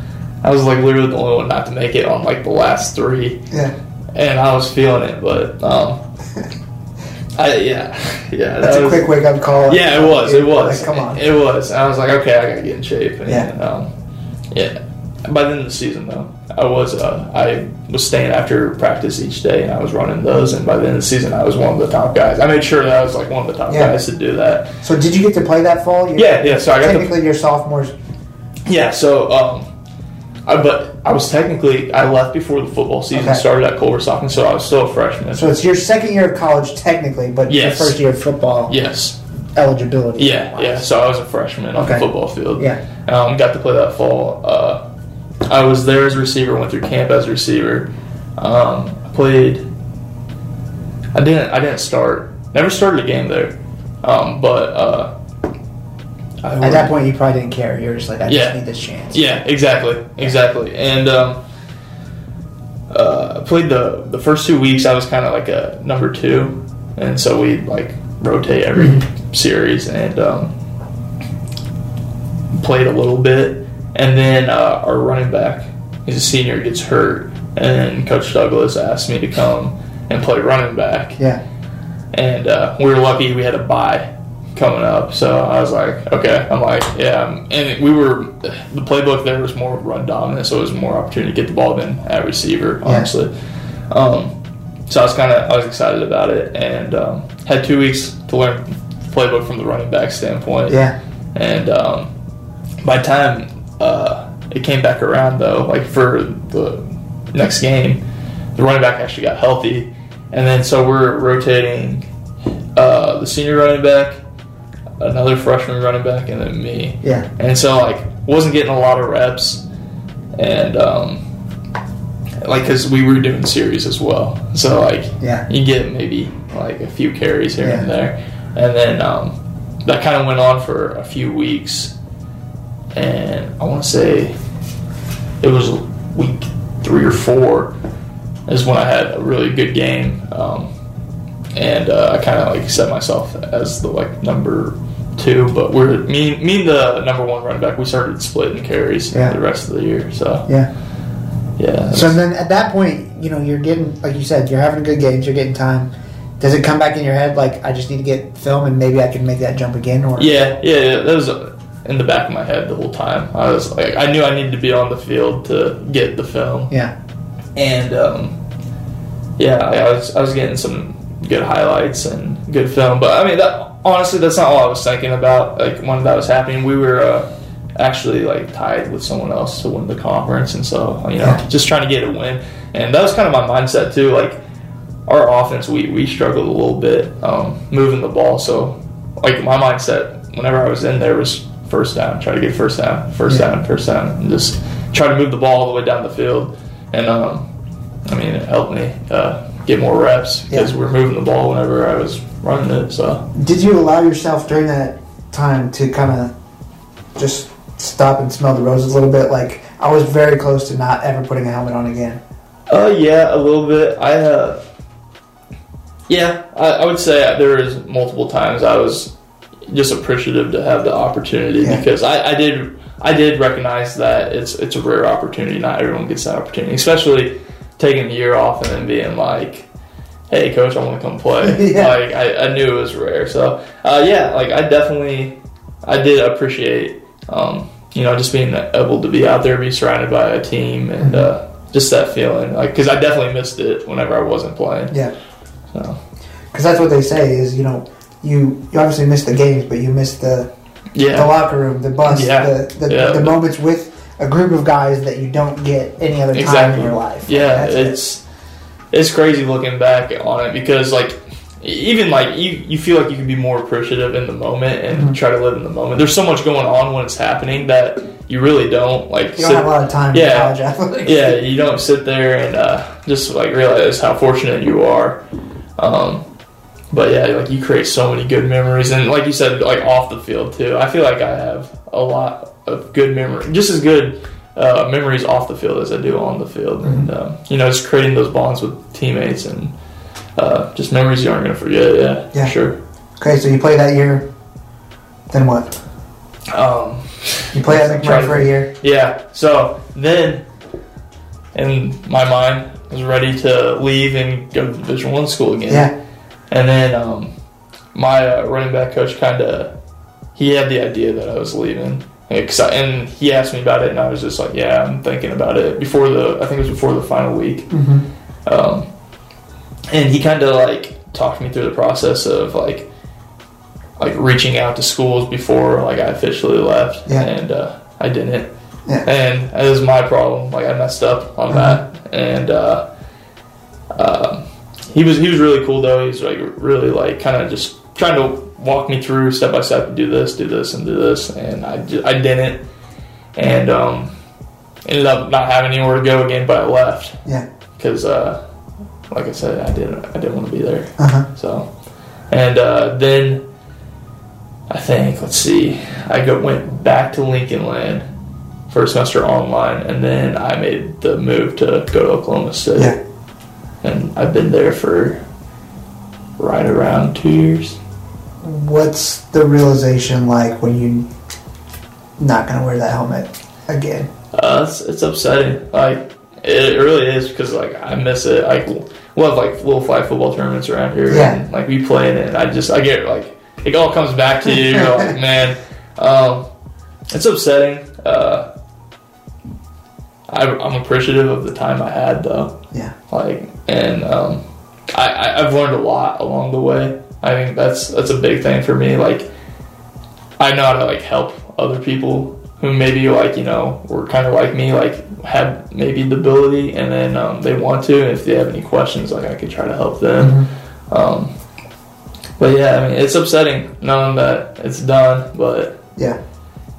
I was like literally the only one not to make it on like the last three Yeah. and I was feeling it, but um, I yeah, yeah, That's that a was, quick wake up call. yeah, it was, it was, Like, come on. it was. I was like, okay, I gotta get in shape, and Yeah. um, yeah. By the end of the season, though, I was uh, I was staying after practice each day, and I was running those, and by the end of the season, I was one of the top guys. I made sure that I was like one of the top Yeah. guys to do that. So did you get to play that fall? You- Yeah, yeah. So I got to Technically, your sophomores. Yeah, so um, I, but I was technically I left before the football season Okay. started at Culver Stockton, so I was still a freshman. So it's your second year of college, technically, but Yes. your first year of football yes, eligibility. yeah, yeah. So I was a freshman on the football field. Yeah. um, got to play that fall. Uh, I was there as a receiver. Went through camp as a receiver. Um, I played. I didn't. I didn't start. Never started a game there. Um, but uh, I At that point, you probably didn't care. You were just like, I Yeah. just need this chance. Yeah, exactly, exactly. And um, uh, I played the the first two weeks. I was kind of like a number two, and so we like rotate every series and um, played a little bit. And then uh, our running back, he's a senior, gets hurt, and Coach Douglas asked me to come and play running back Yeah. and uh, we were lucky we had a bye coming up. So I was like, okay, I'm like, yeah. And we were the playbook there was more run dominant, so it was more opportunity to get the ball than at receiver, honestly. Yeah. Um, so I was kind of I was excited about it, and um, had two weeks to learn playbook from the running back standpoint. Yeah. And um, by time uh, it came back around, though, like for the next game, the running back actually got healthy, and then so we're rotating uh, the senior running back, another freshman running back, and then me. Yeah. And so like wasn't getting a lot of reps, and um, like because we were doing series as well, so like Yeah. you get maybe like a few carries here and there, and then um, that kind of went on for a few weeks, and I want to say it was week three or four is when I had a really good game, um, and uh, I kind of like set myself as the like number two, but we're me me and the number one running back we started splitting carries Yeah. the rest of the year, so Yeah. yeah. So then at that point, you know you're getting like you said you're having good games, you're getting time. Does it come back in your head like I just need to get film and maybe I can make that jump again? Or Yeah, yeah, yeah. That was in the back of my head the whole time. I was like, I knew I needed to be on the field to get the film, yeah, and um, yeah, I was I was getting some good highlights and good film. But I mean, that honestly, that's not all I was thinking about. Like when that was happening, we were. Uh, actually like tied with someone else to win the conference and so you know Yeah. just trying to get a win and that was kind of my mindset too like our offense we we struggled a little bit um, moving the ball so like my mindset whenever I was in there was first down try to get first down first Yeah. down first down and just try to move the ball all the way down the field and um, I mean it helped me uh, get more reps because Yeah. we we're moving the ball whenever I was running it so Did you allow yourself during that time to kind of just stop and smell the roses a little bit? Like I was very close to not ever putting a helmet on again. Uh, yeah, a little bit. I, uh, yeah, I, I would say there was multiple times I was just appreciative to have the opportunity Yeah. because I, I did, I did recognize that it's it's a rare opportunity. Not everyone gets that opportunity, especially taking the year off and then being like, "Hey, coach, I want to come play." Yeah. Like I, I knew it was rare. So, uh, yeah, like I definitely, I did appreciate, um, you know, just being able to be out there, be surrounded by a team, and uh, just that feeling. Like, because I definitely missed it whenever I wasn't playing. Yeah, So, because that's what they say is you know you you obviously miss the games, but you miss the the yeah, locker room, the bus, Yeah. the the, Yeah. the moments with a group of guys that you don't get any other time Exactly. in your life. yeah, That's it. it's it's crazy looking back on it because like even like you you feel like you can be more appreciative in the moment and Mhm. try to live in the moment. There's so much going on when it's happening that you really don't like. you don't sit- have a lot of time Yeah. yeah, you don't sit there and uh, just like realize how fortunate you are. Um, but yeah, like you create so many good memories, and like you said, like off the field too. I feel like I have a lot of good memory, just as good uh, memories off the field as I do on the field, and um, you know, just creating those bonds with teammates and uh, just memories you aren't going to forget. Yeah, Yeah. for sure. Okay, so you play that year. Then what? Um, You play at MacMurray for a year. Yeah. So then, in my mind, I was ready to leave and go to Division One school again. Yeah. And then um, my uh, running back coach kind of he had the idea that I was leaving. And 'cause I- and he asked me about it, and I was just like, "Yeah, I'm thinking about it." Before the, I think it was before the final week, Mm-hmm. um, and he kind of like talked me through the process of like like reaching out to schools before like I officially left, Yeah. and uh, I didn't, Yeah. and it was my problem. Like I messed up on Uh-huh. that, and uh, um, he was he was really cool though. He's like really like kind of just trying to walk me through step by step. To do this, do this, and do this, and I I didn't, and um, ended up not having anywhere to go again. But I left Yeah. because, uh, like I said, I didn't I didn't want to be there. Uh huh. So, and uh, then I think let's see, I go went back to Lincoln Land for a semester online, and then I made the move to go to Oklahoma State, Yeah. And I've been there for right around two years. What's the realization like when you not gonna wear that helmet again? Uh, it's, it's upsetting. Like it really is because like I miss it. Like we'll have like little flag football tournaments around here, Yeah. and like we play in it. And I just I get like it all comes back to you. Like man, um, it's upsetting. Uh, I, I'm appreciative of the time I had though. Yeah. Like and um, I, I've learned a lot along the way. I think that's that's a big thing for me. Like I know how to like help other people who maybe like you know were kind of like me, like have maybe the ability, and then um, they want to. And if they have any questions, like I could try to help them. Um, but yeah, I mean it's upsetting knowing that it's done, but Yeah.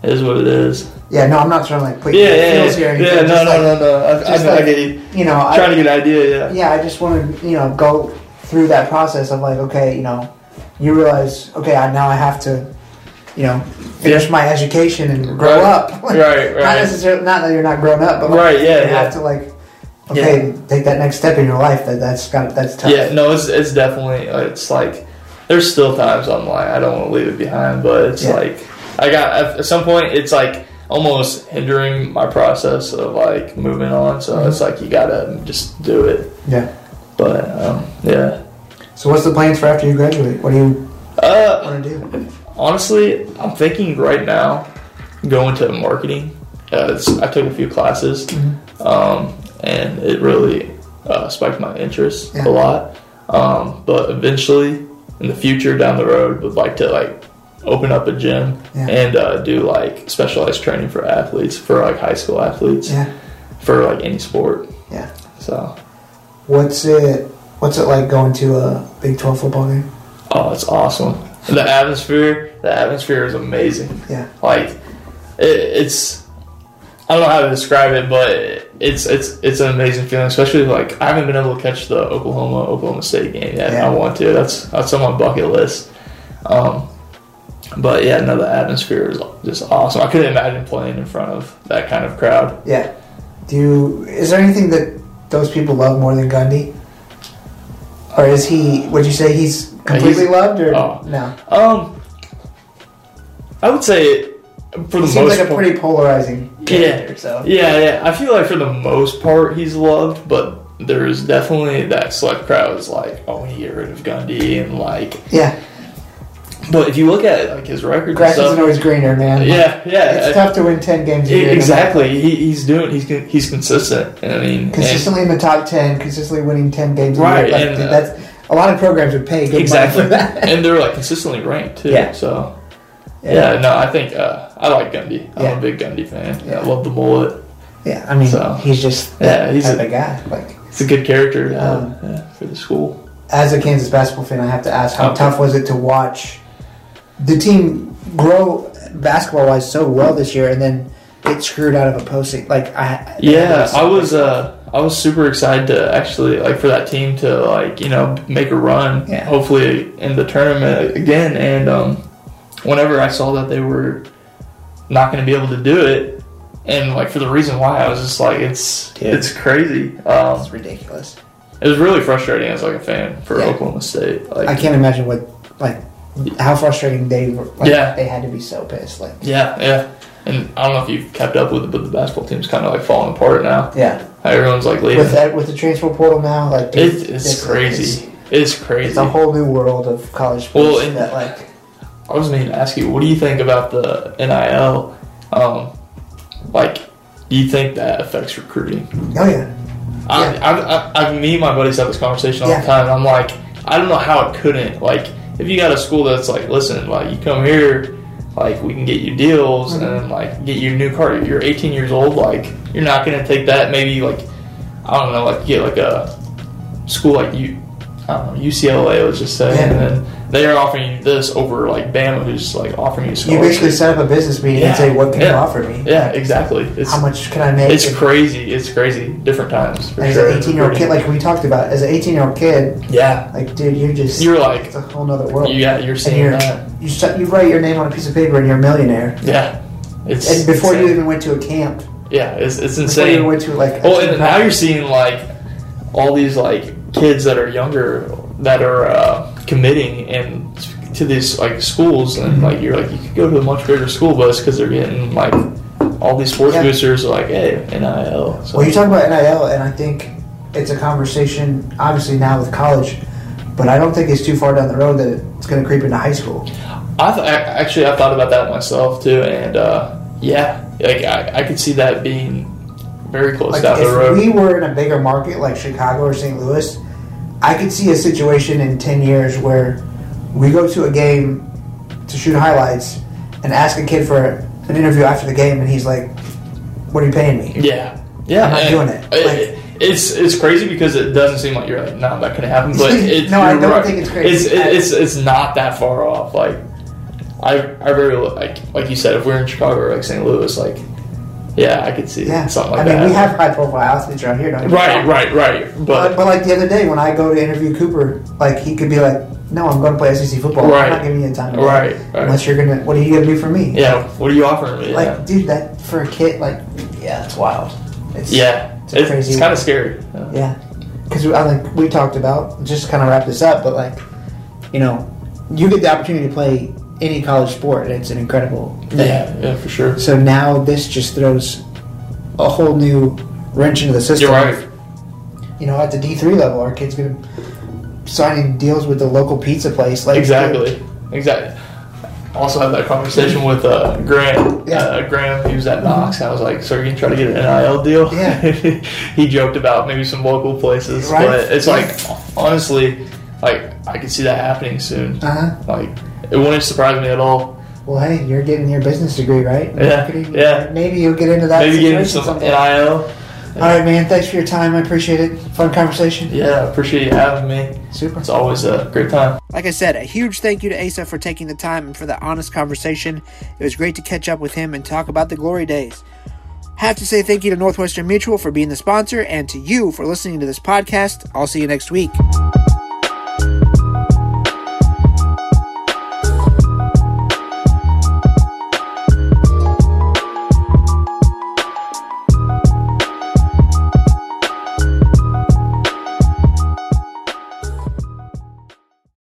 it is what it is. Yeah. No, I'm not trying to like put Yeah, your yeah, feels here. yeah. anything, yeah no, no, like, no, no. I, I, I like- get you. You know, I, Trying to get an idea, yeah. yeah, I just want to, you know, go through that process of like, okay, you know, you realize, okay, I now I have to, you know, finish my education and grow Right. up. Right, right. Not necessarily, not that you're not grown up, but like, Right, yeah, you yeah. have to like, okay, take that next step in your life. That that's got that's tough. Yeah, no, it's it's definitely uh, it's like there's still times I'm like I don't want to leave it behind, but it's Yeah. like I got at some point it's like almost hindering my process of like moving on. So Mm-hmm. it's like you gotta just do it. Yeah. But um, yeah, So what's the plans for after you graduate? What do you uh, want to do? honestly, I'm thinking right now going to marketing. Uh, it's, I took a few classes, Mm-hmm. um, and it really uh, spiked my interest Yeah. a lot. Um, but eventually, in the future, down the road, would like to like open up a gym Yeah. and uh, do like specialized training for athletes, for like high school athletes, Yeah. for like any sport. Yeah. So, What's it What's it like going to a Big Twelve football game? oh, it's awesome. The atmosphere, the atmosphere is amazing. Yeah. Like, it, it's. I don't know how to describe it, but it's it's it's an amazing feeling. Especially like I haven't been able to catch the Oklahoma Oklahoma State game yet. Yeah. I want to. That's that's on my bucket list. Um, but yeah, no, the atmosphere is just awesome. I couldn't imagine playing in front of that kind of crowd. Yeah. Do you? Is there anything that those people love more than Gundy? Or is he? Would you say he's completely he's- loved, or oh. no? Um, I would say for the He seems most like a pretty polarizing character. So Yeah, yeah. I feel like for the most part he's loved, but there's definitely that select crowd is like, oh, we need get rid of Gundy and like. yeah, But if you look at like his record and grass stuff, isn't always greener, man. yeah, yeah, It's tough to win ten games a year. exactly. He, he's doing. He's he's consistent. I mean, and- Consistently in the top ten, consistently winning ten games a Right, year. Like, and, uh, that's a lot of programs would pay good exactly, money for that. and they're like consistently ranked too. Yeah. So. Yeah, no, I think uh, I like Gundy. I'm Yeah. a big Gundy fan. Yeah. I love the mullet. Yeah, I mean, So- he's just Yeah, he's a- guy. Like, It's a good character Um, yeah, for the school. as a Kansas basketball fan, I have to ask, how Okay. tough was it to watch the team grow basketball wise so well this year, and then get screwed out of a posting? Like, I Yeah, I was uh I was super excited to actually like for that team to like, you know, make a run Yeah. hopefully in the tournament again and um whenever I saw that they were not going to be able to do it and like for the reason why I was just like it's Dude. it's crazy. Um it's ridiculous. it was really frustrating as like a fan for Yeah. Oklahoma State. Like I can't imagine what like how frustrating they were. Like, Yeah. they had to be so pissed. Like, yeah, yeah. And I don't know if you've kept up with it, but the basketball team's kind of like falling apart now. yeah, Everyone's like leaving. with that with the transfer portal now, like it's this crazy. is- It's crazy. It's a whole new world of college Well, sports and- that like I was meaning to ask you, what do you think about the NIL? Um, like, do you think that affects recruiting? oh yeah I, Yeah. I, I, I, me and my buddies have this conversation all Yeah. the time. And I'm like, I don't know how it couldn't. Like, if you got a school that's like, listen, like, you come here, like, we can get you deals Mm-hmm. and like get you a new car. You're 18 years old, like, you're not gonna take that. Maybe like, I don't know, like, get like a school like you, I don't know, UCLA. Let's just say, Yeah. and then they are offering you this over like Bama, who's like offering you a you basically set up a business meeting and say what can you offer me? Yeah, exactly. It's How much can I make? it's if- crazy. It's crazy. Different times. For as sure. an 18 year old kid, like we talked about, as an 18 year old kid, yeah, like dude, you're just you're like, it's a whole other world. yeah, you're seeing you're, that. you you write your name on a piece of paper and you're a millionaire. Yeah, it's And before you insane. even went to a camp, yeah, it's it's before you even went to like, Well, and now you're seeing like all these like kids that are younger that are uh, committing and to these like schools, Mm-hmm. and like you're like you could go to a much bigger school, bus because they're getting like all these sports Yeah. boosters are like, hey, NIL. So Well, you talk about NIL, and I think it's a conversation, obviously now with college, but I don't think it's too far down the road that it's going to creep into high school. I th- actually I thought about that myself too, and uh, yeah, like I, I could see that being very close Like down if the road. If we were in a bigger market like Chicago or St. Louis, I could see a situation in ten years where we go to a game to shoot highlights and ask a kid for an interview after the game, and he's like, "What are you paying me?" yeah, yeah, I'm not doing it. Like- it's it's crazy because it doesn't seem like you're like, no, that couldn't happen. But it, No, I don't right. think it's crazy. It's, it's it's not that far off. Like I I really like like you said, if we're in Chicago or like St. Louis, like yeah, I could see Yeah, something like I mean, that. we have high-profile athletes around here, don't we? right, right, right, But, but but like the other day when I go to interview Cooper, like he could be like, "No, I'm going to play SEC football. Right. I'm not giving you the time. today. right, right. Unless you're gonna, what are you gonna do for me? yeah, what are you offering me? Like, yeah. dude, that for a kid, like, yeah, it's wild. It's, Yeah, it's it's, crazy it's kind of scary. Yeah. yeah. Because I think we talked about just kind of wrap this up, but like, you know, you get the opportunity to play any college sport, and it's an incredible thing. Yeah, yeah, for sure. So now this just throws a whole new wrench into the system. You're right. You know, at the D three level, our kids gonna signing deals with the local pizza place. Like Exactly. Exactly. Also had that conversation with uh, Grant. Yeah. Uh, Graham, he was at Knox. I was like, "So you're gonna try to get an NIL deal?" Yeah. he joked about maybe some local places, Right. but it's like honestly, like I could see that happening soon. Uh huh. Like it wouldn't surprise me at all. Well, hey, you're getting your business degree, right? Yeah, Marketing? yeah. Maybe you'll get into that. maybe getting situation some someday. NIL. All right, man. Thanks for your time. I appreciate it. Fun conversation. Yeah, appreciate you having me. Super. It's always a great time. Like I said, a huge thank you to Asa for taking the time and for the honest conversation. It was great to catch up with him and talk about the glory days. Have to say thank you to Northwestern Mutual for being the sponsor and to you for listening to this podcast. I'll see you next week.